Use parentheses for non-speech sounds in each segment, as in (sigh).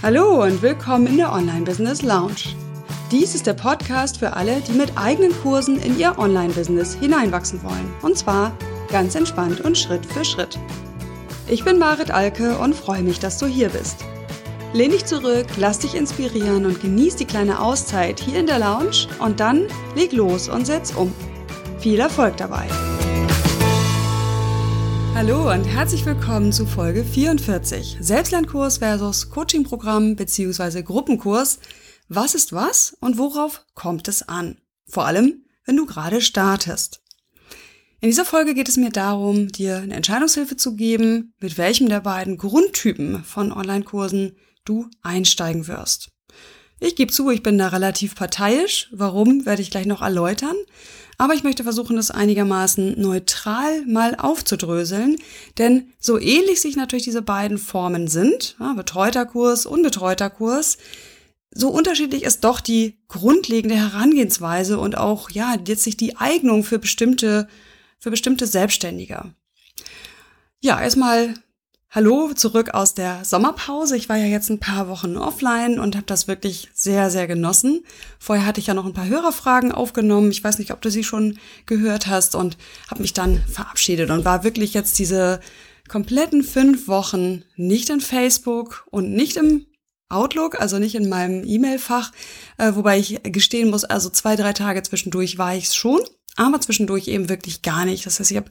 Hallo und willkommen in der Online Business Lounge. Dies ist der Podcast für alle, die mit eigenen Kursen in ihr Online-Business hineinwachsen wollen. Und zwar ganz entspannt und Schritt für Schritt. Ich bin Marit Alke und freue mich, dass du hier bist. Lehn dich zurück, lass dich inspirieren und genieß die kleine Auszeit hier in der Lounge und dann leg los und setz um. Viel Erfolg dabei! Hallo und herzlich willkommen zu Folge 44. Selbstlernkurs versus Coachingprogramm bzw. Gruppenkurs. Was ist was und worauf kommt es an? Vor allem, wenn du gerade startest. In dieser Folge geht es mir darum, dir eine Entscheidungshilfe zu geben, mit welchem der beiden Grundtypen von Online-Kursen du einsteigen wirst. Ich gebe zu, ich bin da relativ parteiisch. Warum, werde ich gleich noch erläutern. Aber ich möchte versuchen, das einigermaßen neutral mal aufzudröseln, denn so ähnlich sich natürlich diese beiden Formen sind, ja, betreuter Kurs, unbetreuter Kurs, so unterschiedlich ist doch die grundlegende Herangehensweise und auch, ja, jetzt sich die Eignung für bestimmte, für bestimmte Selbstständige. Ja, erstmal Hallo, zurück aus der Sommerpause. Ich war ja jetzt ein paar Wochen offline und habe das wirklich sehr, sehr genossen. Vorher hatte ich ja noch ein paar Hörerfragen aufgenommen. Ich weiß nicht, ob du sie schon gehört hast und habe mich dann verabschiedet und war wirklich jetzt diese kompletten fünf Wochen nicht in Facebook und nicht im Outlook, also nicht in meinem E-Mail-Fach, äh, wobei ich gestehen muss, also zwei, drei Tage zwischendurch war ich schon, aber zwischendurch eben wirklich gar nicht. Das heißt, ich habe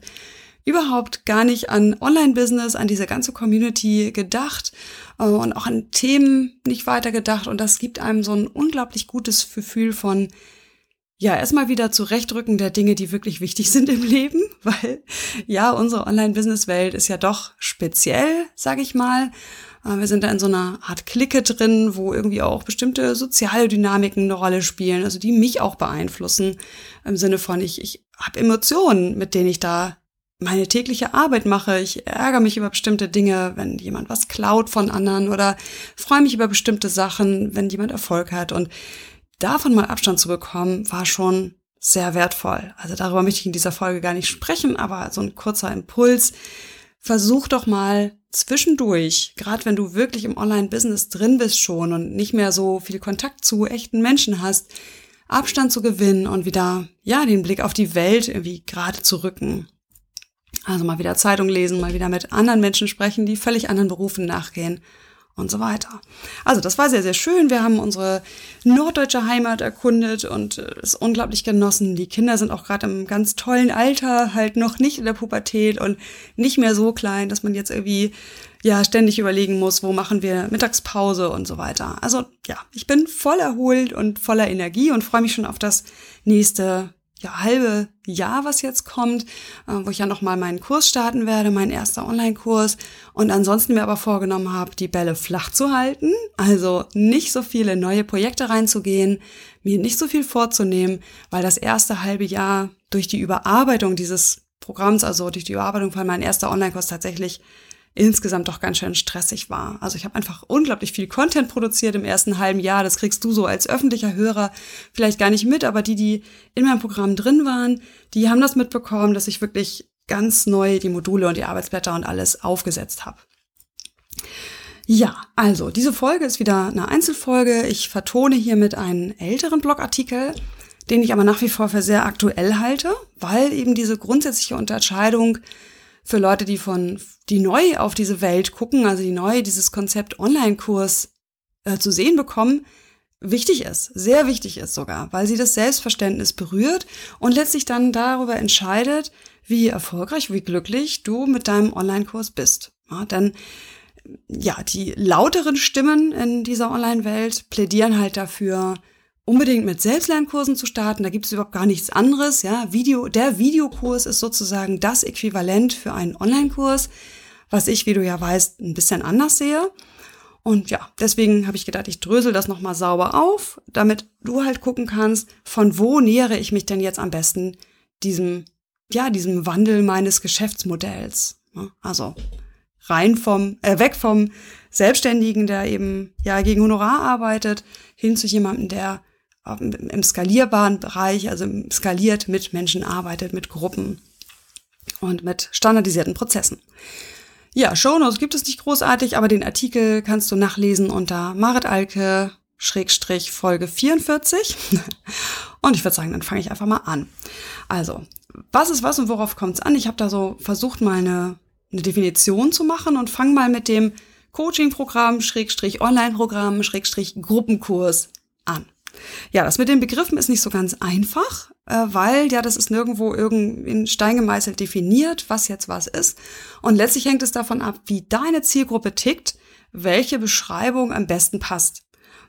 überhaupt gar nicht an Online-Business, an diese ganze Community gedacht äh, und auch an Themen nicht weiter gedacht. Und das gibt einem so ein unglaublich gutes Gefühl von, ja, erstmal wieder zurechtrücken der Dinge, die wirklich wichtig (laughs) sind im Leben, weil ja, unsere Online-Business-Welt ist ja doch speziell, sag ich mal. Äh, wir sind da in so einer Art Clique drin, wo irgendwie auch bestimmte soziale Dynamiken eine Rolle spielen, also die mich auch beeinflussen, im Sinne von, ich, ich habe Emotionen, mit denen ich da meine tägliche Arbeit mache. Ich ärgere mich über bestimmte Dinge, wenn jemand was klaut von anderen oder freue mich über bestimmte Sachen, wenn jemand Erfolg hat. Und davon mal Abstand zu bekommen, war schon sehr wertvoll. Also darüber möchte ich in dieser Folge gar nicht sprechen, aber so ein kurzer Impuls. Versuch doch mal zwischendurch, gerade wenn du wirklich im Online-Business drin bist schon und nicht mehr so viel Kontakt zu echten Menschen hast, Abstand zu gewinnen und wieder, ja, den Blick auf die Welt irgendwie gerade zu rücken. Also mal wieder Zeitung lesen, mal wieder mit anderen Menschen sprechen, die völlig anderen Berufen nachgehen und so weiter. Also das war sehr, sehr schön. Wir haben unsere norddeutsche Heimat erkundet und äh, es unglaublich genossen. Die Kinder sind auch gerade im ganz tollen Alter, halt noch nicht in der Pubertät und nicht mehr so klein, dass man jetzt irgendwie ja ständig überlegen muss, wo machen wir Mittagspause und so weiter. Also ja, ich bin voll erholt und voller Energie und freue mich schon auf das nächste ja, halbe Jahr, was jetzt kommt, äh, wo ich ja nochmal meinen Kurs starten werde, mein erster Online-Kurs. Und ansonsten mir aber vorgenommen habe, die Bälle flach zu halten, also nicht so viele neue Projekte reinzugehen, mir nicht so viel vorzunehmen, weil das erste halbe Jahr durch die Überarbeitung dieses Programms, also durch die Überarbeitung von meinem erster Online-Kurs tatsächlich insgesamt doch ganz schön stressig war. Also ich habe einfach unglaublich viel Content produziert im ersten halben Jahr. Das kriegst du so als öffentlicher Hörer vielleicht gar nicht mit, aber die, die in meinem Programm drin waren, die haben das mitbekommen, dass ich wirklich ganz neu die Module und die Arbeitsblätter und alles aufgesetzt habe. Ja, also diese Folge ist wieder eine Einzelfolge. Ich vertone hiermit einen älteren Blogartikel, den ich aber nach wie vor für sehr aktuell halte, weil eben diese grundsätzliche Unterscheidung für Leute, die von, die neu auf diese Welt gucken, also die neu dieses Konzept Online-Kurs äh, zu sehen bekommen, wichtig ist, sehr wichtig ist sogar, weil sie das Selbstverständnis berührt und letztlich dann darüber entscheidet, wie erfolgreich, wie glücklich du mit deinem Online-Kurs bist. Ja, denn ja, die lauteren Stimmen in dieser Online-Welt plädieren halt dafür, unbedingt mit Selbstlernkursen zu starten. Da gibt es überhaupt gar nichts anderes. Ja, Video, der Videokurs ist sozusagen das Äquivalent für einen Online-Kurs, was ich, wie du ja weißt, ein bisschen anders sehe. Und ja, deswegen habe ich gedacht, ich drösel das nochmal sauber auf, damit du halt gucken kannst, von wo nähere ich mich denn jetzt am besten diesem, ja, diesem Wandel meines Geschäftsmodells. Also rein vom, äh, weg vom Selbstständigen, der eben ja gegen Honorar arbeitet, hin zu jemandem, der im skalierbaren Bereich, also skaliert mit Menschen arbeitet, mit Gruppen und mit standardisierten Prozessen. Ja, Shownotes gibt es nicht großartig, aber den Artikel kannst du nachlesen unter Marit Alke Schrägstrich Folge 44. (laughs) und ich würde sagen, dann fange ich einfach mal an. Also, was ist was und worauf kommt es an? Ich habe da so versucht, mal eine, eine Definition zu machen und fange mal mit dem Coaching-Programm, Schrägstrich Online-Programm, Schrägstrich Gruppenkurs an. Ja, das mit den Begriffen ist nicht so ganz einfach, äh, weil ja, das ist nirgendwo irgend in Stein gemeißelt definiert, was jetzt was ist. Und letztlich hängt es davon ab, wie deine Zielgruppe tickt, welche Beschreibung am besten passt.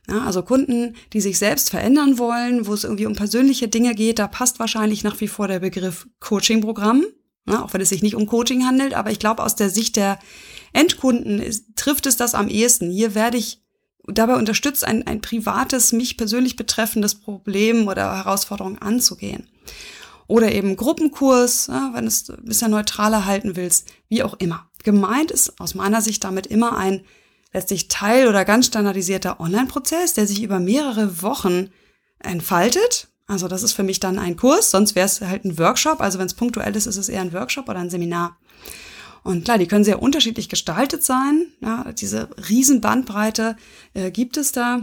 Ja, also Kunden, die sich selbst verändern wollen, wo es irgendwie um persönliche Dinge geht, da passt wahrscheinlich nach wie vor der Begriff Coaching-Programm, ja, auch wenn es sich nicht um Coaching handelt. Aber ich glaube, aus der Sicht der Endkunden ist, trifft es das am ehesten. Hier werde ich dabei unterstützt, ein, ein privates, mich persönlich betreffendes Problem oder Herausforderung anzugehen. Oder eben Gruppenkurs, wenn du es ein bisschen neutraler halten willst, wie auch immer. Gemeint ist aus meiner Sicht damit immer ein letztlich Teil- oder ganz standardisierter Online-Prozess, der sich über mehrere Wochen entfaltet. Also das ist für mich dann ein Kurs, sonst wäre es halt ein Workshop. Also wenn es punktuell ist, ist es eher ein Workshop oder ein Seminar. Und klar, die können sehr unterschiedlich gestaltet sein. Ja, diese Riesenbandbreite äh, gibt es da.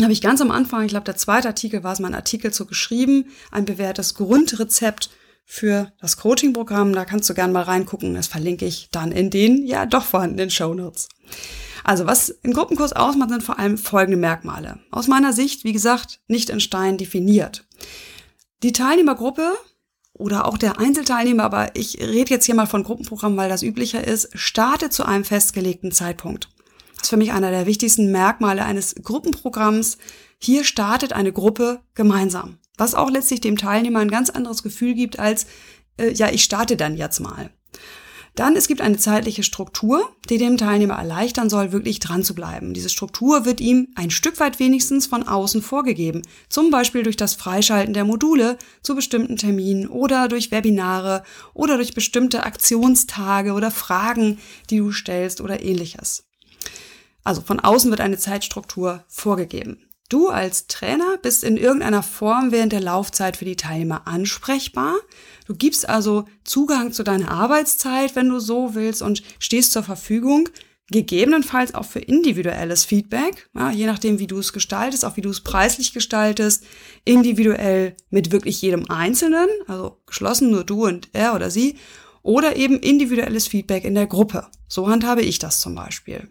Habe ich ganz am Anfang, ich glaube, der zweite Artikel war es, mein Artikel zu geschrieben, ein bewährtes Grundrezept für das Coaching-Programm. Da kannst du gerne mal reingucken. Das verlinke ich dann in den ja doch vorhandenen Show Notes. Also was ein Gruppenkurs ausmacht, sind vor allem folgende Merkmale. Aus meiner Sicht, wie gesagt, nicht in Stein definiert. Die Teilnehmergruppe oder auch der Einzelteilnehmer, aber ich rede jetzt hier mal von Gruppenprogrammen, weil das üblicher ist, startet zu einem festgelegten Zeitpunkt. Das ist für mich einer der wichtigsten Merkmale eines Gruppenprogramms. Hier startet eine Gruppe gemeinsam, was auch letztlich dem Teilnehmer ein ganz anderes Gefühl gibt als, äh, ja, ich starte dann jetzt mal. Dann, es gibt eine zeitliche Struktur, die dem Teilnehmer erleichtern soll, wirklich dran zu bleiben. Diese Struktur wird ihm ein Stück weit wenigstens von außen vorgegeben. Zum Beispiel durch das Freischalten der Module zu bestimmten Terminen oder durch Webinare oder durch bestimmte Aktionstage oder Fragen, die du stellst oder ähnliches. Also von außen wird eine Zeitstruktur vorgegeben. Du als Trainer bist in irgendeiner Form während der Laufzeit für die Teilnehmer ansprechbar. Du gibst also Zugang zu deiner Arbeitszeit, wenn du so willst, und stehst zur Verfügung, gegebenenfalls auch für individuelles Feedback, ja, je nachdem, wie du es gestaltest, auch wie du es preislich gestaltest, individuell mit wirklich jedem Einzelnen, also geschlossen nur du und er oder sie, oder eben individuelles Feedback in der Gruppe. So handhabe ich das zum Beispiel.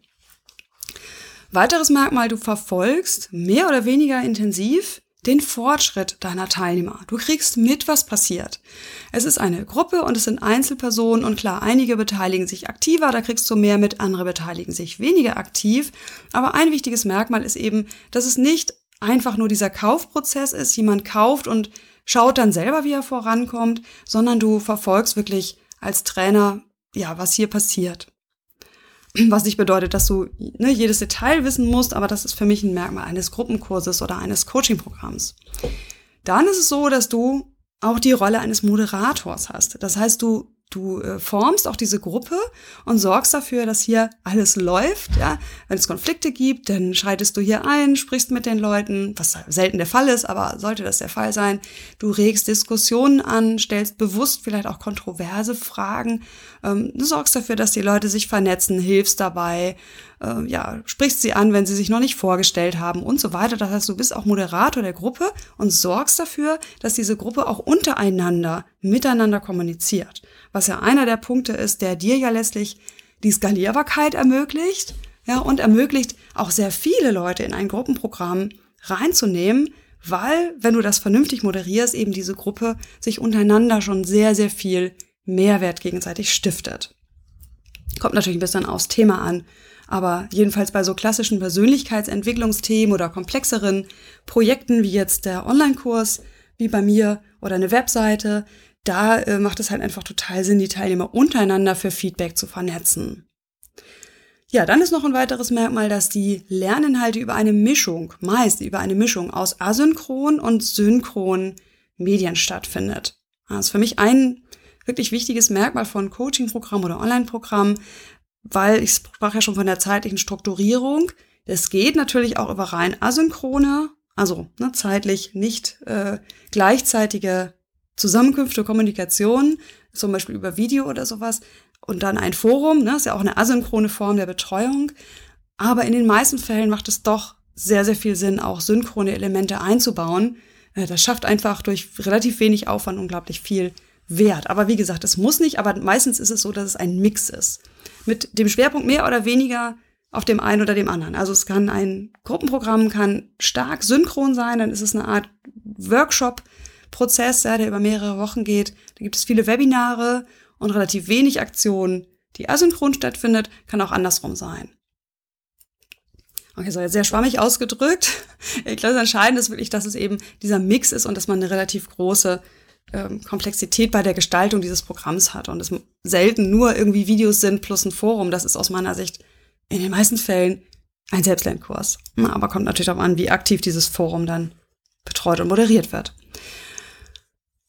Weiteres Merkmal, du verfolgst mehr oder weniger intensiv den Fortschritt deiner Teilnehmer. Du kriegst mit, was passiert. Es ist eine Gruppe und es sind Einzelpersonen und klar, einige beteiligen sich aktiver, da kriegst du mehr mit, andere beteiligen sich weniger aktiv. Aber ein wichtiges Merkmal ist eben, dass es nicht einfach nur dieser Kaufprozess ist, jemand kauft und schaut dann selber, wie er vorankommt, sondern du verfolgst wirklich als Trainer, ja, was hier passiert. (clears throat) Was nicht bedeutet, dass du ne, jedes Detail wissen musst, aber das ist für mich ein Merkmal eines Gruppenkurses oder eines Coachingprogramms. Dann ist es so, dass du auch die Rolle eines Moderators hast. Das heißt, du Du äh, formst auch diese Gruppe und sorgst dafür, dass hier alles läuft. Ja? Wenn es Konflikte gibt, dann schreitest du hier ein, sprichst mit den Leuten, was selten der Fall ist, aber sollte das der Fall sein. Du regst Diskussionen an, stellst bewusst vielleicht auch kontroverse Fragen. Ähm, du sorgst dafür, dass die Leute sich vernetzen, hilfst dabei, äh, ja, sprichst sie an, wenn sie sich noch nicht vorgestellt haben und so weiter. Das heißt, du bist auch Moderator der Gruppe und sorgst dafür, dass diese Gruppe auch untereinander miteinander kommuniziert was ja einer der Punkte ist, der dir ja letztlich die Skalierbarkeit ermöglicht, ja, und ermöglicht auch sehr viele Leute in ein Gruppenprogramm reinzunehmen, weil, wenn du das vernünftig moderierst, eben diese Gruppe sich untereinander schon sehr, sehr viel Mehrwert gegenseitig stiftet. Kommt natürlich ein bisschen aufs Thema an, aber jedenfalls bei so klassischen Persönlichkeitsentwicklungsthemen oder komplexeren Projekten wie jetzt der Online-Kurs, wie bei mir oder eine Webseite, da äh, macht es halt einfach total Sinn, die Teilnehmer untereinander für Feedback zu vernetzen. Ja, dann ist noch ein weiteres Merkmal, dass die Lerninhalte über eine Mischung, meist über eine Mischung aus asynchron und synchron Medien stattfindet. Das ist für mich ein wirklich wichtiges Merkmal von Coaching-Programm oder Online-Programm, weil ich sprach ja schon von der zeitlichen Strukturierung. Es geht natürlich auch über rein asynchrone, also ne, zeitlich nicht äh, gleichzeitige Zusammenkünfte, Kommunikation, zum Beispiel über Video oder sowas. und dann ein Forum, ne, ist ja auch eine asynchrone Form der Betreuung. Aber in den meisten Fällen macht es doch sehr, sehr viel Sinn, auch synchrone Elemente einzubauen. Äh, das schafft einfach durch relativ wenig Aufwand unglaublich viel Wert. Aber wie gesagt, es muss nicht, aber meistens ist es so, dass es ein Mix ist. Mit dem Schwerpunkt mehr oder weniger auf dem einen oder dem anderen. Also es kann ein Gruppenprogramm, kann stark synchron sein, dann ist es eine Art Workshop-Prozess, ja, der über mehrere Wochen geht. Da gibt es viele Webinare und relativ wenig Aktionen, die asynchron stattfindet, kann auch andersrum sein. Okay, so jetzt sehr schwammig ausgedrückt. (laughs) Ich glaube, das Entscheidende ist wirklich, dass es eben dieser Mix ist und dass man eine relativ große ähm, Komplexität bei der Gestaltung dieses Programms hat und es selten nur irgendwie Videos sind plus ein Forum. Das ist aus meiner Sicht in den meisten Fällen ein Selbstlernkurs. Aber kommt natürlich darauf an, wie aktiv dieses Forum dann betreut und moderiert wird.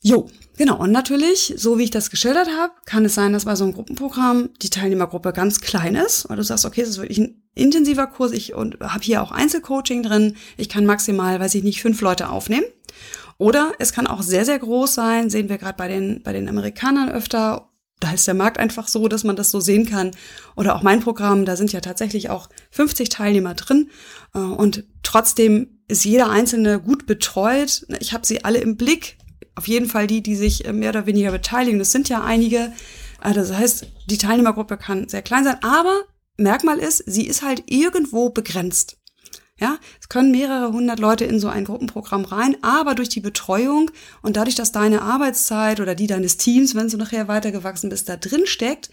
Jo, genau. Und natürlich, so wie ich das geschildert habe, kann es sein, dass bei so einem Gruppenprogramm die Teilnehmergruppe ganz klein ist, weil du sagst, okay, es ist wirklich ein intensiver Kurs, ich habe hier auch Einzelcoaching drin. Ich kann maximal, weiß ich nicht, fünf Leute aufnehmen. Oder es kann auch sehr, sehr groß sein, sehen wir gerade bei den, bei den Amerikanern öfter. Da ist der Markt einfach so, dass man das so sehen kann. Oder auch mein Programm, da sind ja tatsächlich auch 50 Teilnehmer drin. Äh, und trotzdem ist jeder Einzelne gut betreut. Ich habe sie alle im Blick auf jeden Fall die, die sich äh, mehr oder weniger beteiligen. Das sind ja einige. Also das heißt, die Teilnehmergruppe kann sehr klein sein, aber Merkmal ist, sie ist halt irgendwo begrenzt. Ja, es können mehrere hundert Leute in so ein Gruppenprogramm rein, aber durch die Betreuung und dadurch, dass deine Arbeitszeit oder die deines Teams, wenn du nachher weitergewachsen bist, da drin steckt,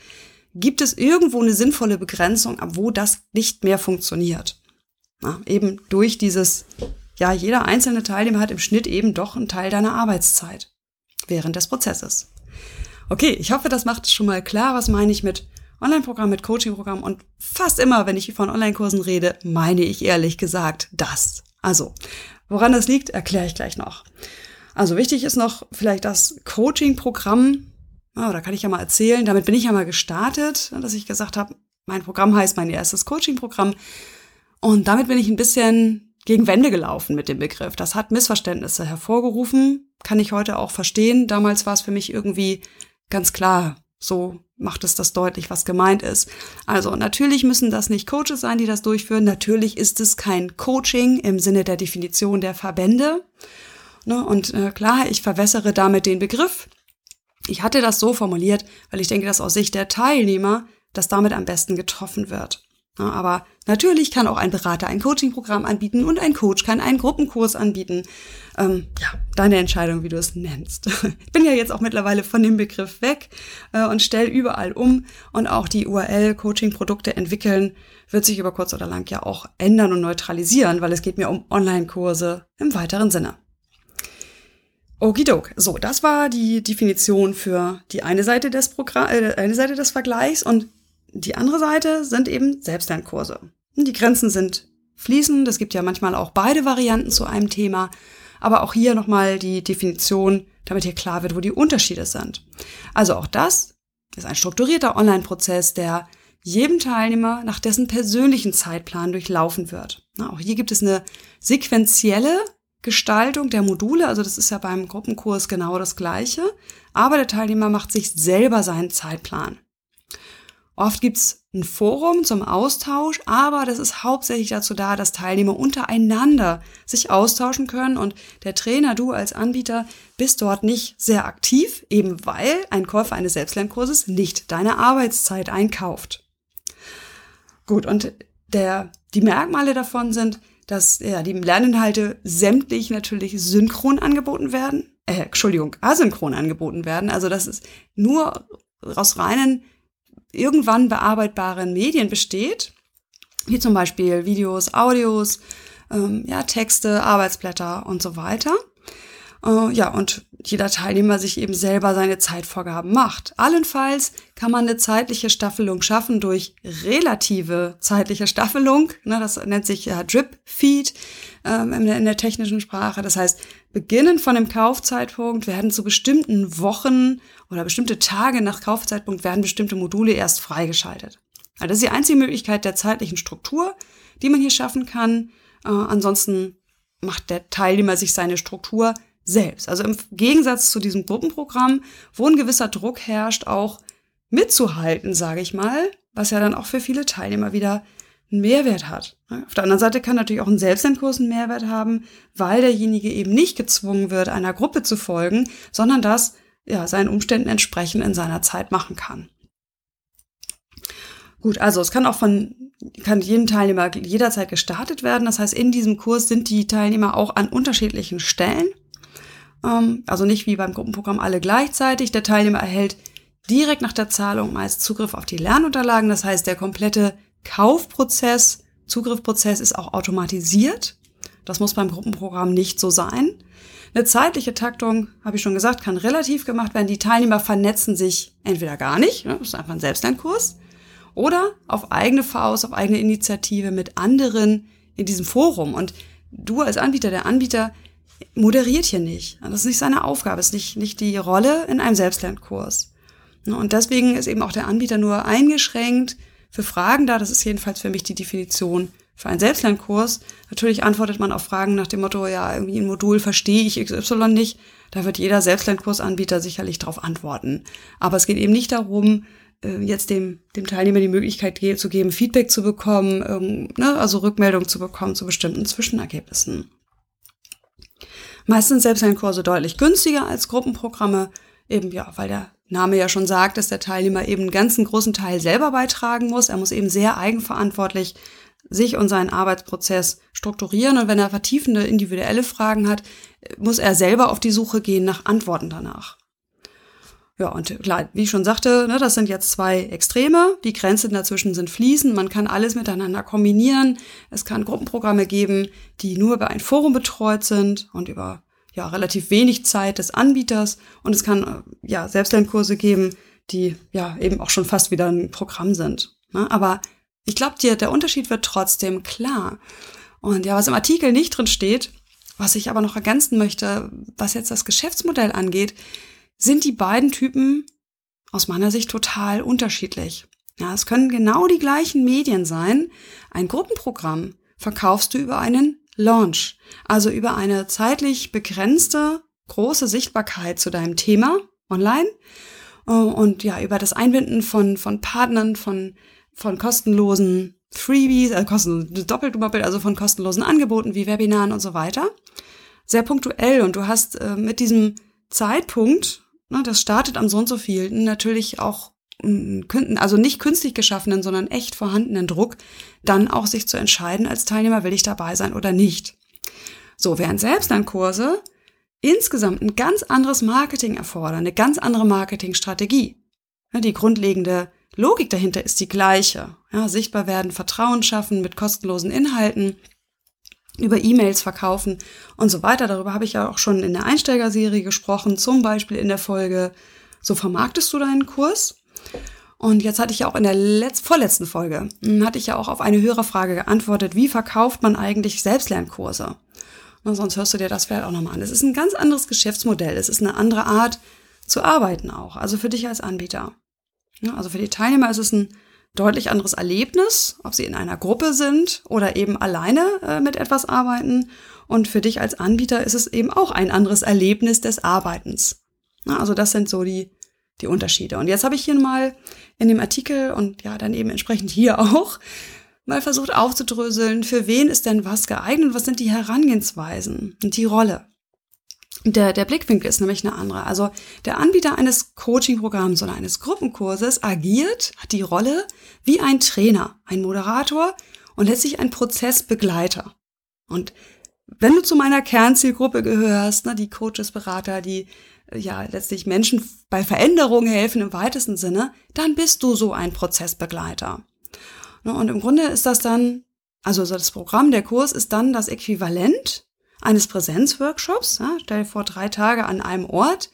gibt es irgendwo eine sinnvolle Begrenzung, ab wo das nicht mehr funktioniert. Ja, eben durch dieses ja, jeder einzelne Teilnehmer hat im Schnitt eben doch einen Teil deiner Arbeitszeit während des Prozesses. Okay, ich hoffe, das macht es schon mal klar, was meine ich mit Online-Programm, mit Coaching-Programm und fast immer, wenn ich von Online-Kursen rede, meine ich ehrlich gesagt das. Also, woran das liegt, erkläre ich gleich noch. Also wichtig ist noch vielleicht das Coaching-Programm. Oh, da kann ich ja mal erzählen. Damit bin ich ja mal gestartet, dass ich gesagt habe, mein Programm heißt mein erstes Coaching-Programm. Und damit bin ich ein bisschen gegen Wände gelaufen mit dem Begriff. Das hat Missverständnisse hervorgerufen, kann ich heute auch verstehen. Damals war es für mich irgendwie ganz klar, so macht es das deutlich, was gemeint ist. Also natürlich müssen das nicht Coaches sein, die das durchführen. Natürlich ist es kein Coaching im Sinne der Definition der Verbände. Ne? Und äh, klar, ich verwässere damit den Begriff. Ich hatte das so formuliert, weil ich denke, dass aus Sicht der Teilnehmer das damit am besten getroffen wird. Aber natürlich kann auch ein Berater ein Coaching-Programm anbieten und ein Coach kann einen Gruppenkurs anbieten. Ähm, ja, deine Entscheidung, wie du es nennst. (laughs) Ich bin ja jetzt auch mittlerweile von dem Begriff weg äh, und stelle überall um und auch die URL Coaching-Produkte entwickeln wird sich über kurz oder lang ja auch ändern und neutralisieren, weil es geht mir um Online-Kurse im weiteren Sinne. Okidok. So, das war die Definition für die eine Seite des Programm, äh, eine Seite des Vergleichs und die andere Seite sind eben Selbstlernkurse. Die Grenzen sind fließend. Es gibt ja manchmal auch beide Varianten zu einem Thema. Aber auch hier nochmal die Definition, damit hier klar wird, wo die Unterschiede sind. Also auch das ist ein strukturierter Online-Prozess, der jedem Teilnehmer nach dessen persönlichen Zeitplan durchlaufen wird. Auch hier gibt es eine sequentielle Gestaltung der Module, also das ist ja beim Gruppenkurs genau das gleiche, aber der Teilnehmer macht sich selber seinen Zeitplan. Oft gibt's ein Forum zum Austausch, aber das ist hauptsächlich dazu da, dass Teilnehmer untereinander sich austauschen können und der Trainer, du als Anbieter, bist dort nicht sehr aktiv, eben weil ein Käufer eines Selbstlernkurses nicht deine Arbeitszeit einkauft. Gut, und der, die Merkmale davon sind, dass ja, die Lerninhalte sämtlich natürlich synchron angeboten werden, äh, Entschuldigung, asynchron angeboten werden. Also das ist nur aus reinen irgendwann bearbeitbaren Medien besteht, wie zum Beispiel Videos, Audios, ähm, ja, Texte, Arbeitsblätter und so weiter. Äh, ja, und jeder Teilnehmer sich eben selber seine Zeitvorgaben macht. Allenfalls kann man eine zeitliche Staffelung schaffen durch relative zeitliche Staffelung. Ne, das nennt sich ja Drip Feed ähm, in, der, in der technischen Sprache. Das heißt, beginnen von dem Kaufzeitpunkt werden zu bestimmten Wochen oder bestimmte Tage nach Kaufzeitpunkt werden bestimmte Module erst freigeschaltet. Also das ist die einzige Möglichkeit der zeitlichen Struktur, die man hier schaffen kann. Äh, ansonsten macht der Teilnehmer sich seine Struktur selbst. Also im Gegensatz zu diesem Gruppenprogramm, wo ein gewisser Druck herrscht, auch mitzuhalten, sage ich mal, was ja dann auch für viele Teilnehmer wieder einen Mehrwert hat. Auf der anderen Seite kann natürlich auch ein Selbstlernkurs einen Mehrwert haben, weil derjenige eben nicht gezwungen wird, einer Gruppe zu folgen, sondern das ja, seinen Umständen entsprechend in seiner Zeit machen kann. Gut, also es kann auch von, kann jedem Teilnehmer jederzeit gestartet werden. Das heißt, in diesem Kurs sind die Teilnehmer auch an unterschiedlichen Stellen. Ähm, also nicht wie beim Gruppenprogramm alle gleichzeitig. Der Teilnehmer erhält direkt nach der Zahlung meist Zugriff auf die Lernunterlagen. Das heißt, der komplette Kaufprozess, Zugriffprozess ist auch automatisiert. Das muss beim Gruppenprogramm nicht so sein. Eine zeitliche Taktung, habe ich schon gesagt, kann relativ gemacht werden. Die Teilnehmer vernetzen sich entweder gar nicht, ne, das ist einfach ein Selbstlernkurs, oder auf eigene Faust, auf eigene Initiative mit anderen in diesem Forum. Und du als Anbieter, der Anbieter moderiert hier nicht. Das ist nicht seine Aufgabe, das ist nicht, nicht die Rolle in einem Selbstlernkurs. Und deswegen ist eben auch der Anbieter nur eingeschränkt für Fragen da. Das ist jedenfalls für mich die Definition für einen Selbstlernkurs. Natürlich antwortet man auf Fragen nach dem Motto, ja, irgendwie ein Modul verstehe ich XY nicht. Da wird jeder Selbstlernkursanbieter sicherlich darauf antworten. Aber es geht eben nicht darum, äh, jetzt dem, dem Teilnehmer die Möglichkeit zu geben, Feedback zu bekommen, ne, also Rückmeldung zu bekommen zu bestimmten Zwischenergebnissen. Meistens sind Selbstlernkurse deutlich günstiger als Gruppenprogramme, eben ja, weil der Name ja schon sagt, dass der Teilnehmer eben einen ganzen großen Teil selber beitragen muss. Er muss eben sehr eigenverantwortlich sich und seinen Arbeitsprozess strukturieren. Und wenn er vertiefende individuelle Fragen hat, muss er selber auf die Suche gehen nach Antworten danach. Ja, und klar, wie ich schon sagte, ne, das sind jetzt zwei Extreme. Die Grenzen dazwischen sind fließend. Man kann alles miteinander kombinieren. Es kann Gruppenprogramme geben, die nur über ein Forum betreut sind und über ja, relativ wenig Zeit des Anbieters und es kann äh, ja Selbstlernkurse geben, die ja eben auch schon fast wieder ein Programm sind. Ne? Aber ich glaube dir, der Unterschied wird trotzdem klar. Und ja, was im Artikel nicht drin steht, was ich aber noch ergänzen möchte, was jetzt das Geschäftsmodell angeht, sind die beiden Typen aus meiner Sicht total unterschiedlich. Ja, es können genau die gleichen Medien sein. Ein Gruppenprogramm verkaufst du über einen Launch, also über eine zeitlich begrenzte große Sichtbarkeit zu deinem Thema online äh, und ja, über das Einbinden von, von Partnern, von, von kostenlosen Freebies, äh, kostenlos, doppelt doppelt, also von kostenlosen Angeboten wie Webinaren und so weiter. Sehr punktuell und du hast äh, mit diesem Zeitpunkt, ne, das startet am so und so viel, natürlich auch also nicht künstlich geschaffenen, sondern echt vorhandenen Druck, dann auch sich zu entscheiden als Teilnehmer, will ich dabei sein oder nicht. So, während Selbstlernkurse insgesamt ein ganz anderes Marketing erfordern, eine ganz andere Marketingstrategie. Die grundlegende Logik dahinter ist die gleiche. Ja, sichtbar werden, Vertrauen schaffen mit kostenlosen Inhalten, über E-Mails verkaufen und so weiter. Darüber habe ich ja auch schon in der Einsteigerserie gesprochen, zum Beispiel in der Folge So vermarktest du deinen Kurs. Und jetzt hatte ich ja auch in der letz vorletzten Folge, hm, hatte ich ja auch auf eine Hörerfrage geantwortet, wie verkauft man eigentlich Selbstlernkurse? Und sonst hörst du dir das vielleicht auch nochmal an. Es ist ein ganz anderes Geschäftsmodell. Es ist eine andere Art zu arbeiten auch. Also für dich als Anbieter. Also für die Teilnehmer ist es ein deutlich anderes Erlebnis, ob sie in einer Gruppe sind oder eben alleine äh, mit etwas arbeiten. Und für dich als Anbieter ist es eben auch ein anderes Erlebnis des Arbeitens. Also das sind so die die Unterschiede. Und jetzt habe ich hier mal in dem Artikel und ja, dann eben entsprechend hier (laughs) auch mal versucht aufzudröseln, für wen ist denn was geeignet, was sind die Herangehensweisen und die Rolle. Der, der Blickwinkel ist nämlich eine andere. Also der Anbieter eines Coaching-Programms oder eines Gruppenkurses agiert, hat die Rolle wie ein Trainer, ein Moderator und letztlich ein Prozessbegleiter. Und wenn du zu meiner Kernzielgruppe gehörst, ne, die Coaches, Berater, die ja letztlich Menschen bei Veränderungen helfen im weitesten Sinne, dann bist du so ein Prozessbegleiter. Ne, und im Grunde ist das dann, also das Programm, der Kurs ist dann das Äquivalent eines Präsenzworkshops. Ja, stell dir vor, drei Tage an einem Ort,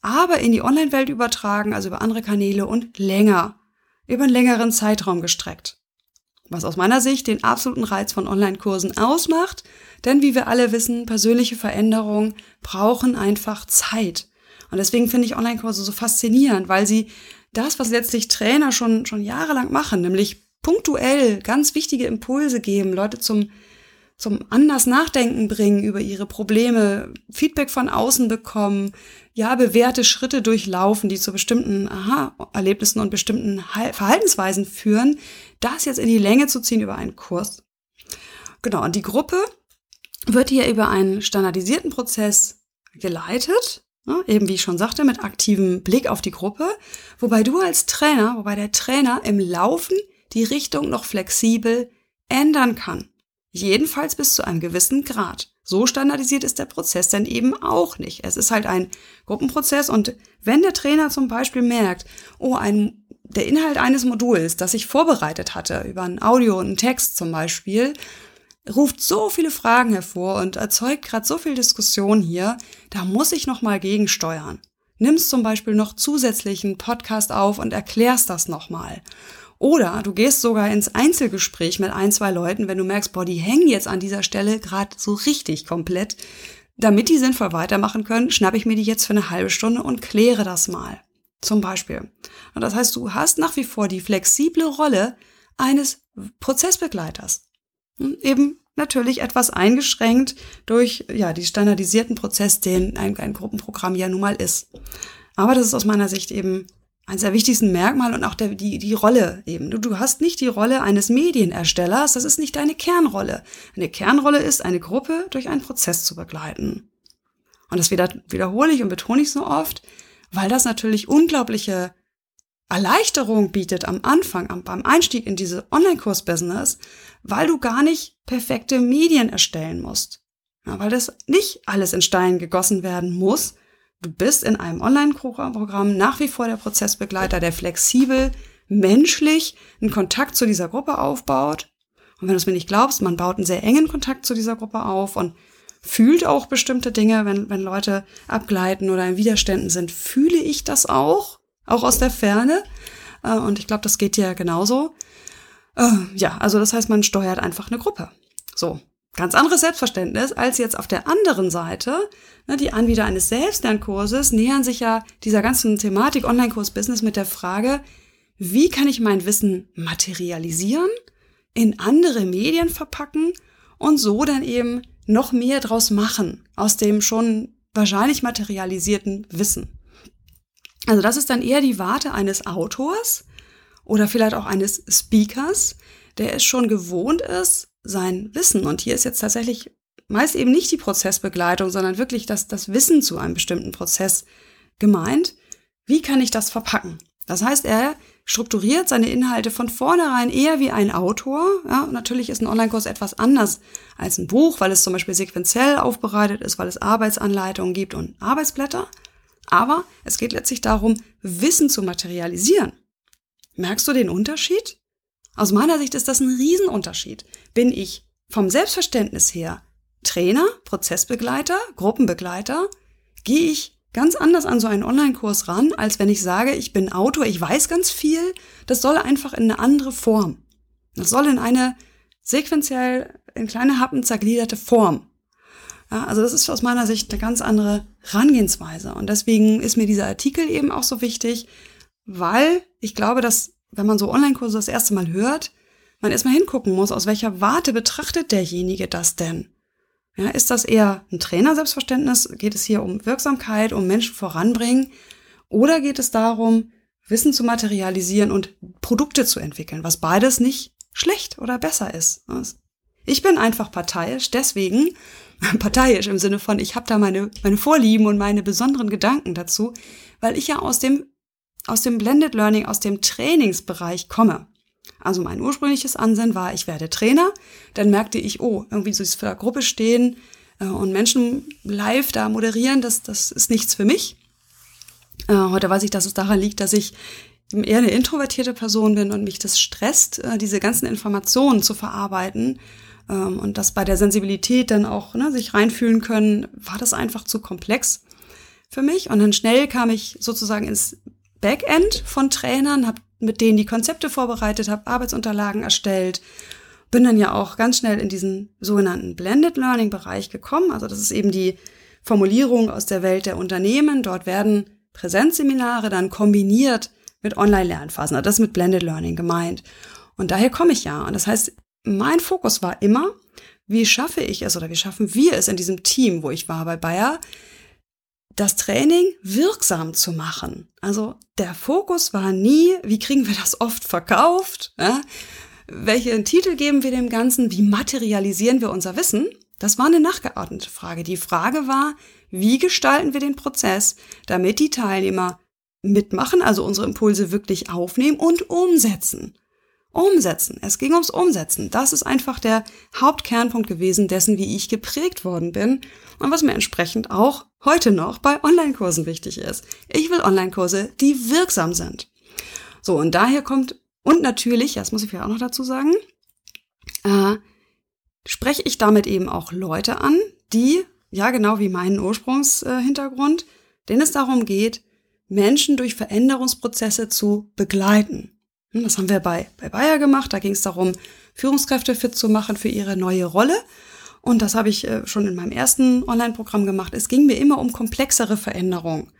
aber in die Online-Welt übertragen, also über andere Kanäle und länger, über einen längeren Zeitraum gestreckt. Was aus meiner Sicht den absoluten Reiz von Online-Kursen ausmacht, denn wie wir alle wissen, persönliche Veränderungen brauchen einfach Zeit. Und deswegen finde ich Online-Kurse so faszinierend, weil sie das, was letztlich Trainer schon, schon jahrelang machen, nämlich punktuell ganz wichtige Impulse geben, Leute zum, zum anders Nachdenken bringen über ihre Probleme, Feedback von außen bekommen, ja, bewährte Schritte durchlaufen, die zu bestimmten Aha-Erlebnissen und bestimmten Verhaltensweisen führen, das jetzt in die Länge zu ziehen über einen Kurs. Genau, und die Gruppe wird hier über einen standardisierten Prozess geleitet, ne, eben wie ich schon sagte, mit aktivem Blick auf die Gruppe, wobei du als Trainer, wobei der Trainer im Laufen die Richtung noch flexibel ändern kann. Jedenfalls bis zu einem gewissen Grad. So standardisiert ist der Prozess denn eben auch nicht. Es ist halt ein Gruppenprozess und wenn der Trainer zum Beispiel merkt, oh, ein, der Inhalt eines Moduls, das ich vorbereitet hatte, über ein Audio und einen Text zum Beispiel, ruft so viele Fragen hervor und erzeugt gerade so viel Diskussion hier, da muss ich nochmal gegensteuern. Nimmst zum Beispiel noch zusätzlichen Podcast auf und erklärst das nochmal. Oder du gehst sogar ins Einzelgespräch mit ein, zwei Leuten, wenn du merkst, boah, die hängen jetzt an dieser Stelle gerade so richtig komplett. Damit die sinnvoll weitermachen können, schnappe ich mir die jetzt für eine halbe Stunde und kläre das mal. Zum Beispiel. Und das heißt, du hast nach wie vor die flexible Rolle eines Prozessbegleiters. Hm, eben natürlich etwas eingeschränkt durch ja die standardisierten Prozess, den ein, ein Gruppenprogramm ja nun mal ist. Aber das ist aus meiner Sicht eben eines der wichtigsten Merkmale und auch der, die, die Rolle eben. Du, du hast nicht die Rolle eines Medienerstellers, das ist nicht deine Kernrolle. Eine Kernrolle ist, eine Gruppe durch einen Prozess zu begleiten. Und das wieder, wiederhole ich und betone ich so oft, weil das natürlich unglaubliche Erleichterung bietet am Anfang, am, beim Einstieg in diese Online-Kurs-Business, weil du gar nicht perfekte Medien erstellen musst. Ja, weil das nicht alles in Stein gegossen werden muss, Du bist in einem Online-Programm nach wie vor der Prozessbegleiter, der flexibel, menschlich einen Kontakt zu dieser Gruppe aufbaut. Und wenn du es mir nicht glaubst, man baut einen sehr engen Kontakt zu dieser Gruppe auf und fühlt auch bestimmte Dinge, wenn, wenn Leute abgleiten oder in Widerständen sind, fühle ich das auch, auch aus der Ferne. Äh, und ich glaube, das geht dir genauso. Äh, ja, also das heißt, man steuert einfach eine Gruppe. So, ganz anderes Selbstverständnis als jetzt auf der anderen Seite. Ne, die Anbieter eines Selbstlernkurses nähern sich ja dieser ganzen Thematik Online-Kurs-Business mit der Frage, wie kann ich mein Wissen materialisieren, in andere Medien verpacken und so dann eben noch mehr draus machen aus dem schon wahrscheinlich materialisierten Wissen. Also das ist dann eher die Warte eines Autors oder vielleicht auch eines Speakers, der es schon gewohnt ist, sein Wissen. Und hier ist jetzt tatsächlich meist eben nicht die Prozessbegleitung, sondern wirklich das, das Wissen zu einem bestimmten Prozess gemeint. Wie kann ich das verpacken? Das heißt, er strukturiert seine Inhalte von vornherein eher wie ein Autor. Ja, natürlich ist ein Online-Kurs etwas anders als ein Buch, weil es zum Beispiel sequenziell aufbereitet ist, weil es Arbeitsanleitungen gibt und Arbeitsblätter. Aber es geht letztlich darum, Wissen zu materialisieren. Merkst du den Unterschied? Aus meiner Sicht ist das ein Riesenunterschied. Bin ich vom Selbstverständnis her Trainer, Prozessbegleiter, Gruppenbegleiter, gehe ich ganz anders an so einen Online-Kurs ran, als wenn ich sage, ich bin Autor, ich weiß ganz viel. Das soll einfach in eine andere Form. Das soll in eine sequenziell in kleine Happen zergliederte Form. Ja, also das ist aus meiner Sicht eine ganz andere Herangehensweise. Und deswegen ist mir dieser Artikel eben auch so wichtig, weil ich glaube, dass wenn man so Online-Kurse das erste Mal hört, man erstmal hingucken muss, aus welcher Warte betrachtet derjenige das denn? Ja, ist das eher ein Trainer-Selbstverständnis? Geht es hier um Wirksamkeit, um Menschen voranbringen? Oder geht es darum, Wissen zu materialisieren und Produkte zu entwickeln, was beides nicht schlecht oder besser ist? Ich bin einfach parteiisch, deswegen (laughs) parteiisch im Sinne von, ich habe da meine, meine Vorlieben und meine besonderen Gedanken dazu, weil ich ja aus dem aus dem Blended Learning, aus dem Trainingsbereich komme. Also mein ursprüngliches Ansinnen war, ich werde Trainer. Dann merkte ich, oh, irgendwie so für der Gruppe stehen äh, und Menschen live da moderieren, das, das ist nichts für mich. Äh, heute weiß ich, dass es daran liegt, dass ich eher eine introvertierte Person bin und mich das stresst, äh, diese ganzen Informationen zu verarbeiten. Ähm, und das bei der Sensibilität dann auch ne, sich reinfühlen können, war das einfach zu komplex für mich. Und dann schnell kam ich sozusagen ins Backend von Trainern, habe mit denen die Konzepte vorbereitet, habe Arbeitsunterlagen erstellt, bin dann ja auch ganz schnell in diesen sogenannten Blended Learning Bereich gekommen. Also das ist eben die Formulierung aus der Welt der Unternehmen. Dort werden Präsenzseminare dann kombiniert mit Online-Lernphasen. Also das ist mit Blended Learning gemeint. Und daher komme ich ja. Und das heißt, mein Fokus war immer, wie schaffe ich es oder wie schaffen wir es in diesem Team, wo ich war bei Bayer, das Training wirksam zu machen. Also der Fokus war nie, wie kriegen wir das oft verkauft, ja? welchen Titel geben wir dem Ganzen, wie materialisieren wir unser Wissen. Das war eine nachgeordnete Frage. Die Frage war, wie gestalten wir den Prozess, damit die Teilnehmer mitmachen, also unsere Impulse wirklich aufnehmen und umsetzen. Umsetzen. Es ging ums Umsetzen. Das ist einfach der Hauptkernpunkt gewesen dessen, wie ich geprägt worden bin und was mir entsprechend auch heute noch bei Online-Kursen wichtig ist. Ich will Online-Kurse, die wirksam sind. So, und daher kommt, und natürlich, das muss ich ja auch noch dazu sagen, äh, spreche ich damit eben auch Leute an, die, ja genau wie meinen Ursprungshintergrund, denen es darum geht, Menschen durch Veränderungsprozesse zu begleiten. Hm, das haben wir bei, bei Bayer gemacht. Da ging es darum, Führungskräfte fit zu machen für ihre neue Rolle. Und das habe ich äh, schon in meinem ersten Online-Programm gemacht. Es ging mir immer um komplexere Veränderungen.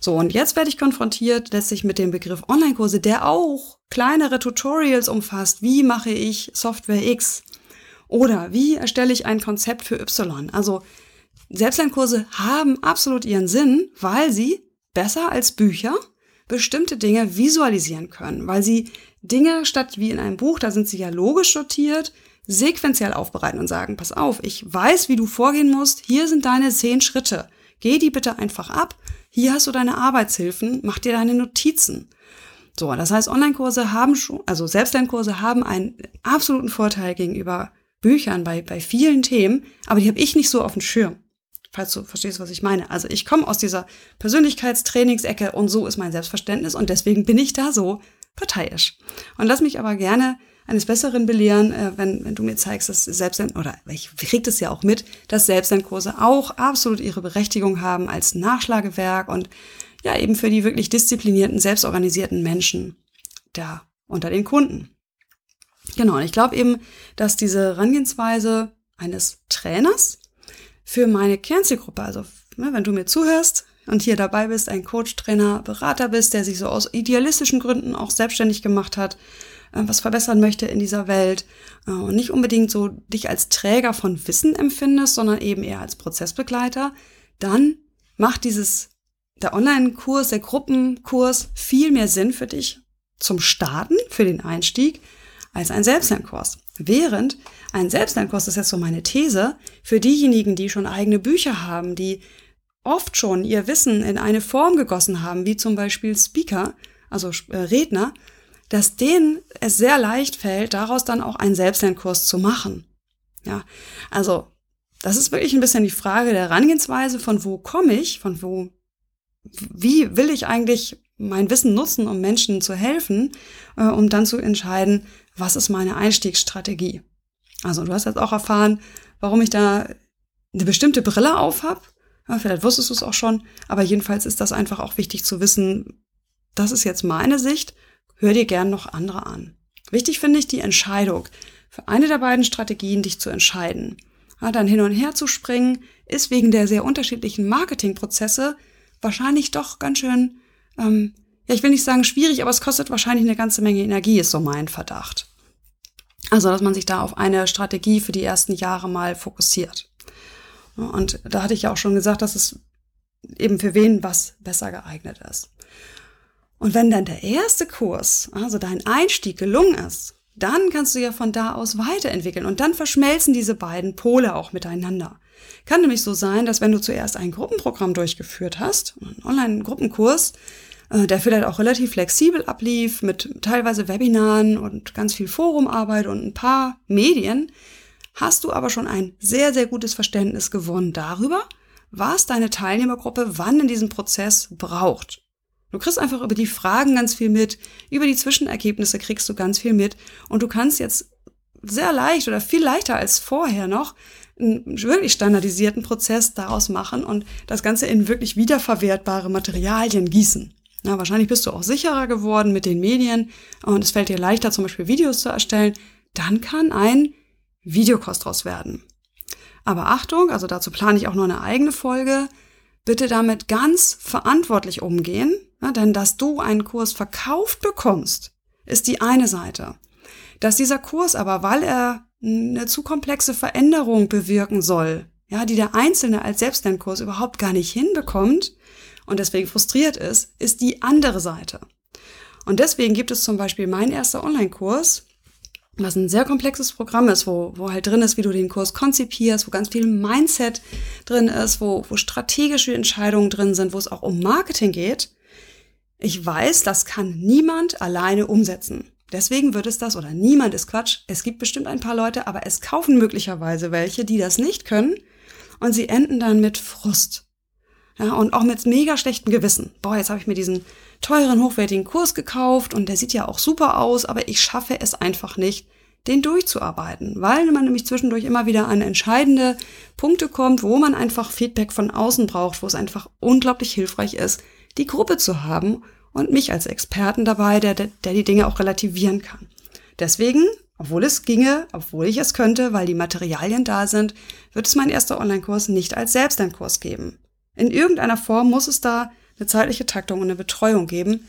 So, und jetzt werde ich konfrontiert letztlich mit dem Begriff Online-Kurse, der auch kleinere Tutorials umfasst. Wie mache ich Software X? Oder wie erstelle ich ein Konzept für Y? Also Selbstlernkurse haben absolut ihren Sinn, weil sie besser als Bücher bestimmte Dinge visualisieren können, weil sie Dinge statt wie in einem Buch, da sind sie ja logisch sortiert, sequenziell aufbereiten und sagen, pass auf, ich weiß, wie du vorgehen musst, hier sind deine zehn Schritte. Geh die bitte einfach ab. Hier hast du deine Arbeitshilfen, mach dir deine Notizen. So, das heißt, Online-Kurse haben schon, also Selbstlernkurse haben einen absoluten Vorteil gegenüber Büchern bei, bei vielen Themen, aber die habe ich nicht so auf dem Schirm falls du verstehst, was ich meine. Also ich komme aus dieser Persönlichkeitstrainingsecke und so ist mein Selbstverständnis und deswegen bin ich da so parteiisch. Und lass mich aber gerne eines Besseren belehren, äh, wenn, wenn du mir zeigst, dass Selbstlern, oder ich krieg das ja auch mit, dass Selbstlernkurse auch absolut ihre Berechtigung haben als Nachschlagewerk und ja eben für die wirklich disziplinierten, selbstorganisierten Menschen da unter den Kunden. Genau, und ich glaube eben, dass diese Herangehensweise eines Trainers für meine Kernzielgruppe, also ne, wenn du mir zuhörst und hier dabei bist, ein Coach, Trainer, Berater bist, der sich so aus idealistischen Gründen auch selbstständig gemacht hat, äh, was verbessern möchte in dieser Welt äh, und nicht unbedingt so dich als Träger von Wissen empfindest, sondern eben eher als Prozessbegleiter, dann macht dieses der Online-Kurs, der Gruppenkurs viel mehr Sinn für dich zum Starten, für den Einstieg, als ein Selbstlernkurs. Während ein Selbstlernkurs, ist jetzt so meine These, für diejenigen, die schon eigene Bücher haben, die oft schon ihr Wissen in eine Form gegossen haben, wie zum Beispiel Speaker, also äh, Redner, dass denen es sehr leicht fällt, daraus dann auch einen Selbstlernkurs zu machen. Ja, also das ist wirklich ein bisschen die Frage der Herangehensweise, von wo komme ich, von wo, wie will ich eigentlich mein Wissen nutzen, um Menschen zu helfen, äh, um dann zu entscheiden, was ist meine Einstiegsstrategie. Also du hast jetzt auch erfahren, warum ich da eine bestimmte Brille auf habe. Ja, vielleicht wusstest du es auch schon, aber jedenfalls ist das einfach auch wichtig zu wissen, das ist jetzt meine Sicht, hör dir gern noch andere an. Wichtig finde ich die Entscheidung, für eine der beiden Strategien dich zu entscheiden. Ja, dann hin und her zu springen, ist wegen der sehr unterschiedlichen Marketingprozesse wahrscheinlich doch ganz schön ähm, ja, ich will nicht sagen schwierig, aber es kostet wahrscheinlich eine ganze Menge Energie, ist so mein Verdacht. Also, dass man sich da auf eine Strategie für die ersten Jahre mal fokussiert. Und da hatte ich ja auch schon gesagt, dass es eben für wen was besser geeignet ist. Und wenn dann der erste Kurs, also dein Einstieg gelungen ist, dann kannst du ja von da aus weiterentwickeln und dann verschmelzen diese beiden Pole auch miteinander. Kann nämlich so sein, dass wenn du zuerst ein Gruppenprogramm durchgeführt hast, einen Online-Gruppenkurs, der vielleicht auch relativ flexibel ablief, mit teilweise Webinaren und ganz viel Forumarbeit und ein paar Medien, hast du aber schon ein sehr, sehr gutes Verständnis gewonnen darüber, was deine Teilnehmergruppe wann in diesem Prozess braucht. Du kriegst einfach über die Fragen ganz viel mit, über die Zwischenergebnisse kriegst du ganz viel mit und du kannst jetzt sehr leicht oder viel leichter als vorher noch einen wirklich standardisierten Prozess daraus machen und das Ganze in wirklich wiederverwertbare Materialien gießen. Ja, wahrscheinlich bist du auch sicherer geworden mit den Medien und es fällt dir leichter, zum Beispiel Videos zu erstellen. Dann kann ein Videokurs draus werden. Aber Achtung, also dazu plane ich auch noch eine eigene Folge. Bitte damit ganz verantwortlich umgehen, ja, denn dass du einen Kurs verkauft bekommst, ist die eine Seite. Dass dieser Kurs aber, weil er eine zu komplexe Veränderung bewirken soll, ja, die der Einzelne als Selbstlernkurs überhaupt gar nicht hinbekommt und deswegen frustriert ist, ist die andere Seite. Und deswegen gibt es zum Beispiel mein erster Online-Kurs, was ein sehr komplexes Programm ist, wo, wo halt drin ist, wie du den Kurs konzipierst, wo ganz viel Mindset drin ist, wo, wo strategische Entscheidungen drin sind, wo es auch um Marketing geht. Ich weiß, das kann niemand alleine umsetzen. Deswegen wird es das, oder niemand ist Quatsch. Es gibt bestimmt ein paar Leute, aber es kaufen möglicherweise welche, die das nicht können. Und sie enden dann mit Frust. Ja, und auch mit mega schlechtem Gewissen. Boah, jetzt habe ich mir diesen teuren, hochwertigen Kurs gekauft und der sieht ja auch super aus, aber ich schaffe es einfach nicht, den durchzuarbeiten, weil man nämlich zwischendurch immer wieder an entscheidende Punkte kommt, wo man einfach Feedback von außen braucht, wo es einfach unglaublich hilfreich ist, die Gruppe zu haben und mich als Experten dabei, der, der die Dinge auch relativieren kann. Deswegen, obwohl es ginge, obwohl ich es könnte, weil die Materialien da sind, wird es mein erster Online-Kurs nicht als Selbstlernkurs geben. In irgendeiner Form muss es da eine zeitliche Taktung und eine Betreuung geben.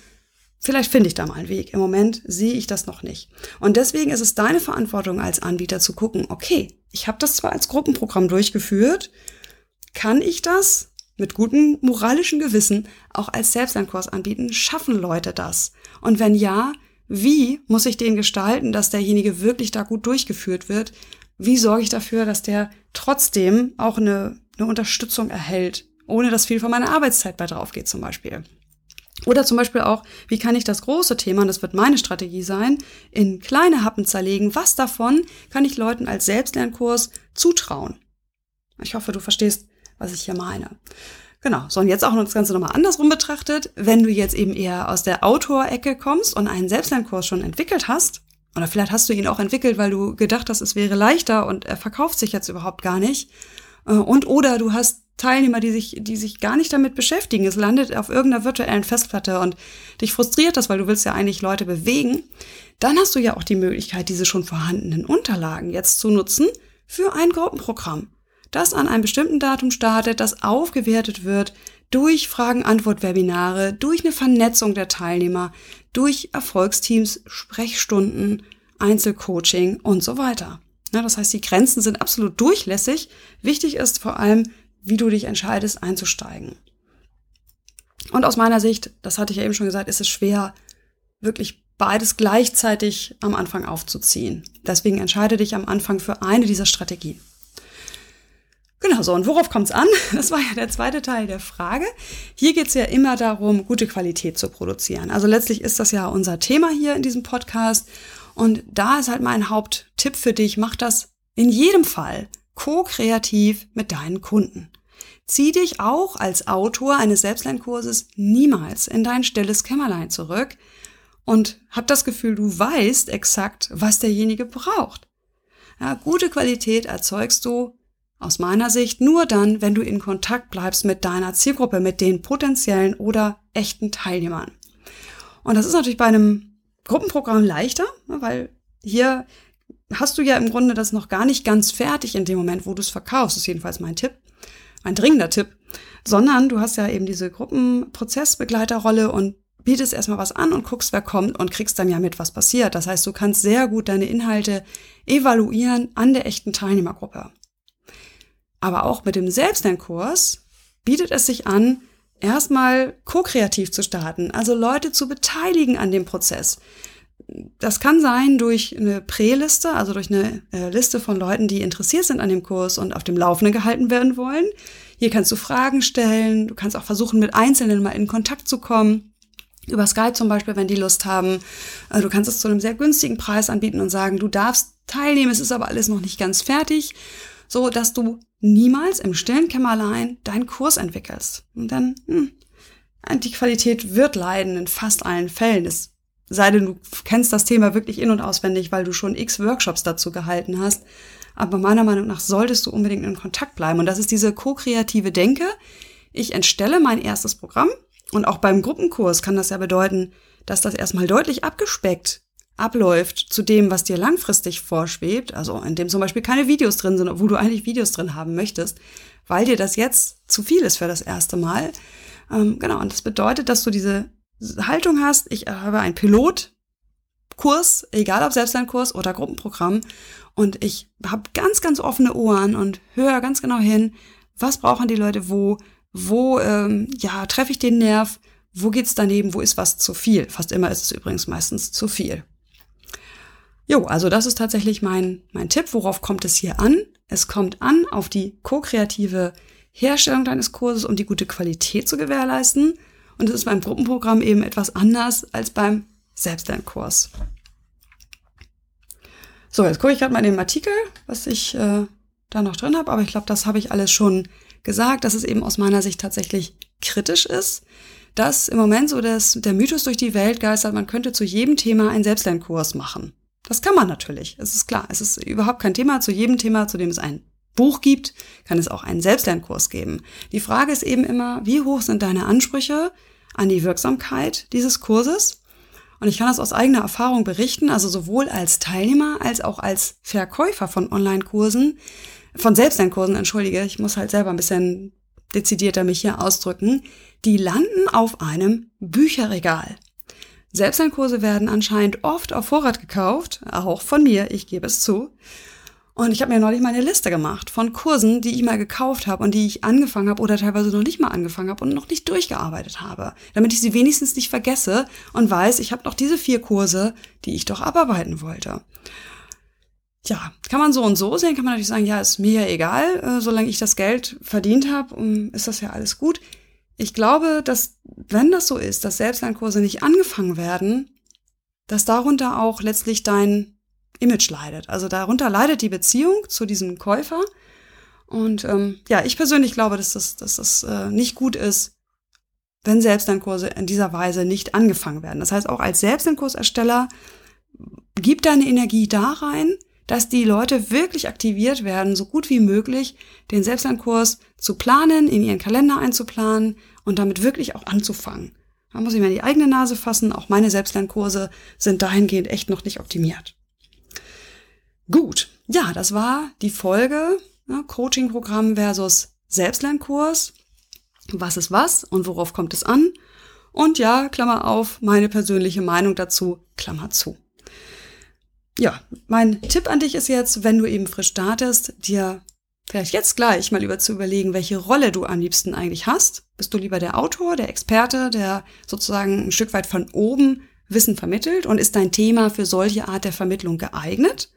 Vielleicht finde ich da mal einen Weg. Im Moment sehe ich das noch nicht. Und deswegen ist es deine Verantwortung als Anbieter zu gucken, okay, ich habe das zwar als Gruppenprogramm durchgeführt, kann ich das mit gutem moralischen Gewissen auch als Selbstlernkurs anbieten? Schaffen Leute das? Und wenn ja, wie muss ich den gestalten, dass derjenige wirklich da gut durchgeführt wird? Wie sorge ich dafür, dass der trotzdem auch eine, eine Unterstützung erhält ohne dass viel von meiner Arbeitszeit bei drauf geht zum Beispiel. Oder zum Beispiel auch, wie kann ich das große Thema, und das wird meine Strategie sein, in kleine Happen zerlegen. Was davon kann ich Leuten als Selbstlernkurs zutrauen? Ich hoffe, du verstehst, was ich hier meine. Genau, so und jetzt auch das Ganze nochmal andersrum betrachtet. Wenn du jetzt eben eher aus der Autorecke kommst und einen Selbstlernkurs schon entwickelt hast, oder vielleicht hast du ihn auch entwickelt, weil du gedacht hast, es wäre leichter und er verkauft sich jetzt überhaupt gar nicht. Äh, und oder du hast Teilnehmer, die sich, die sich gar nicht damit beschäftigen. Es landet auf irgendeiner virtuellen Festplatte und dich frustriert das, weil du willst ja eigentlich Leute bewegen. Dann hast du ja auch die Möglichkeit, diese schon vorhandenen Unterlagen jetzt zu nutzen für ein Gruppenprogramm, das an einem bestimmten Datum startet, das aufgewertet wird durch Fragen-Antwort-Webinare, durch eine Vernetzung der Teilnehmer, durch Erfolgsteams, Sprechstunden, Einzelcoaching und so weiter. Das heißt, die Grenzen sind absolut durchlässig. Wichtig ist vor allem, wie du dich entscheidest, einzusteigen. Und aus meiner Sicht, das hatte ich ja eben schon gesagt, ist es schwer, wirklich beides gleichzeitig am Anfang aufzuziehen. Deswegen entscheide dich am Anfang für eine dieser Strategien. Genau so, und worauf kommt es an? (laughs) Das war ja der zweite Teil der Frage. Hier geht es ja immer darum, gute Qualität zu produzieren. Also letztlich ist das ja unser Thema hier in diesem Podcast. Und da ist halt mein Haupttipp für dich, mach das in jedem Fall ko-kreativ mit deinen Kunden. Zieh dich auch als Autor eines Selbstlernkurses niemals in dein stilles Kämmerlein zurück und hab das Gefühl, du weißt exakt, was derjenige braucht. Ja, gute Qualität erzeugst du aus meiner Sicht nur dann, wenn du in Kontakt bleibst mit deiner Zielgruppe, mit den potenziellen oder echten Teilnehmern. Und das ist natürlich bei einem Gruppenprogramm leichter, weil hier hast du ja im Grunde das noch gar nicht ganz fertig in dem Moment, wo du es verkaufst. Das ist jedenfalls mein Tipp ein dringender Tipp, sondern du hast ja eben diese Gruppenprozessbegleiterrolle und bietest erstmal was an und guckst, wer kommt und kriegst dann ja mit, was passiert. Das heißt, du kannst sehr gut deine Inhalte evaluieren an der echten Teilnehmergruppe. Aber auch mit dem Selbstlernkurs bietet es sich an, erstmal ko-kreativ zu starten, also Leute zu beteiligen an dem Prozess das kann sein durch eine Präliste, also durch eine äh, Liste von Leuten, die interessiert sind an dem Kurs und auf dem Laufenden gehalten werden wollen. Hier kannst du Fragen stellen, du kannst auch versuchen, mit Einzelnen mal in Kontakt zu kommen. Über Skype zum Beispiel, wenn die Lust haben. Äh, du kannst es zu einem sehr günstigen Preis anbieten und sagen, du darfst teilnehmen, es ist aber alles noch nicht ganz fertig, so dass du niemals im stillen Kämmerlein deinen Kurs entwickelst. Und dann, hm, die Qualität wird leiden in fast allen Fällen. Es sei denn, du kennst das Thema wirklich in- und auswendig, weil du schon x Workshops dazu gehalten hast. Aber meiner Meinung nach solltest du unbedingt in Kontakt bleiben. Und das ist diese ko-kreative Denke. Ich entstelle mein erstes Programm. Und auch beim Gruppenkurs kann das ja bedeuten, dass das erstmal deutlich abgespeckt abläuft zu dem, was dir langfristig vorschwebt. Also in dem zum Beispiel keine Videos drin sind, obwohl du eigentlich Videos drin haben möchtest, weil dir das jetzt zu viel ist für das erste Mal. Ähm, genau, und das bedeutet, dass du diese Haltung hast, ich habe ein Pilot, Kurs, egal ob Selbstlernkurs oder Gruppenprogramm. Und ich habe ganz, ganz offene Ohren und höre ganz genau hin, was brauchen die Leute wo, wo ähm, ja treffe ich den Nerv, wo geht's daneben, wo ist was zu viel. Fast immer ist es übrigens meistens zu viel. Jo, also das ist tatsächlich mein, mein Tipp. Worauf kommt es hier an? Es kommt an auf die ko-kreative Herstellung deines Kurses, um die gute Qualität zu gewährleisten. Und es ist beim Gruppenprogramm eben etwas anders als beim Selbstlernkurs. So, jetzt gucke ich gerade mal in den Artikel, was ich äh, da noch drin habe, aber ich glaube, das habe ich alles schon gesagt, dass es eben aus meiner Sicht tatsächlich kritisch ist, dass im Moment so das, der Mythos durch die Welt geistert, man könnte zu jedem Thema einen Selbstlernkurs machen. Das kann man natürlich, es ist klar. Es ist überhaupt kein Thema. Zu jedem Thema, zu dem es ein Buch gibt, kann es auch einen Selbstlernkurs geben. Die Frage ist eben immer, wie hoch sind deine Ansprüche an die Wirksamkeit dieses Kurses? Und ich kann das aus eigener Erfahrung berichten, also sowohl als Teilnehmer als auch als Verkäufer von Online-Kursen, von Selbstlernkursen, entschuldige, ich muss halt selber ein bisschen dezidierter mich hier ausdrücken, die landen auf einem Bücherregal. Selbstlernkurse werden anscheinend oft auf Vorrat gekauft, auch von mir, ich gebe es zu. Und ich habe mir neulich mal eine Liste gemacht von Kursen, die ich mal gekauft habe und die ich angefangen habe oder teilweise noch nicht mal angefangen habe und noch nicht durchgearbeitet habe, damit ich sie wenigstens nicht vergesse und weiß, ich habe noch diese vier Kurse, die ich doch abarbeiten wollte. Tja, kann man so und so sehen, kann man natürlich sagen, ja, ist mir ja egal, äh, solange ich das Geld verdient habe, ist das ja alles gut. Ich glaube, dass wenn das so ist, dass Selbstlernkurse nicht angefangen werden, dass darunter auch letztlich dein Image leidet. Also darunter leidet die Beziehung zu diesem Käufer. Und ähm, ja, ich persönlich glaube, dass das, dass das äh, nicht gut ist, wenn Selbstlernkurse in dieser Weise nicht angefangen werden. Das heißt, auch als Selbstlernkursersteller, gib deine Energie da rein, dass die Leute wirklich aktiviert werden, so gut wie möglich den Selbstlernkurs zu planen, in ihren Kalender einzuplanen und damit wirklich auch anzufangen. Da muss ich mir die eigene Nase fassen. Auch meine Selbstlernkurse sind dahingehend echt noch nicht optimiert. Gut, ja, das war die Folge ne, Coaching-Programm versus Selbstlernkurs. Was ist was und worauf kommt es an? Und ja, Klammer auf, meine persönliche Meinung dazu, Klammer zu. Ja, mein Tipp an dich ist jetzt, wenn du eben frisch startest, dir vielleicht jetzt gleich mal über zu überlegen, welche Rolle du am liebsten eigentlich hast. Bist du lieber der Autor, der Experte, der sozusagen ein Stück weit von oben Wissen vermittelt und ist dein Thema für solche Art der Vermittlung geeignet?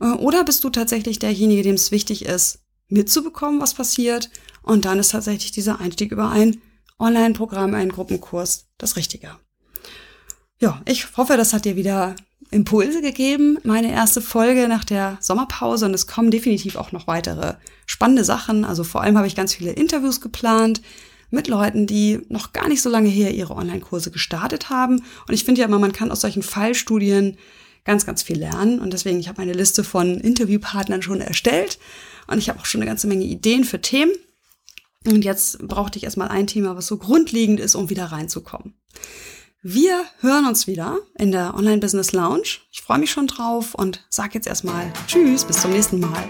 Äh, oder bist du tatsächlich derjenige, dem es wichtig ist, mitzubekommen, was passiert? Und dann ist tatsächlich dieser Einstieg über ein Online-Programm, einen Gruppenkurs das Richtige. Ja, ich hoffe, das hat dir wieder Impulse gegeben, meine erste Folge nach der Sommerpause und es kommen definitiv auch noch weitere spannende Sachen. Also vor allem habe ich ganz viele Interviews geplant mit Leuten, die noch gar nicht so lange her ihre Online-Kurse gestartet haben. Und ich finde ja immer, man kann aus solchen Fallstudien ganz, ganz viel lernen. Und deswegen, ich habe eine Liste von Interviewpartnern schon erstellt und ich habe auch schon eine ganze Menge Ideen für Themen. Und jetzt brauchte ich erstmal ein Thema, was so grundlegend ist, um wieder reinzukommen. Wir hören uns wieder in der Online Business Lounge. Ich freue mich schon drauf und sage jetzt erstmal Tschüss, bis zum nächsten Mal.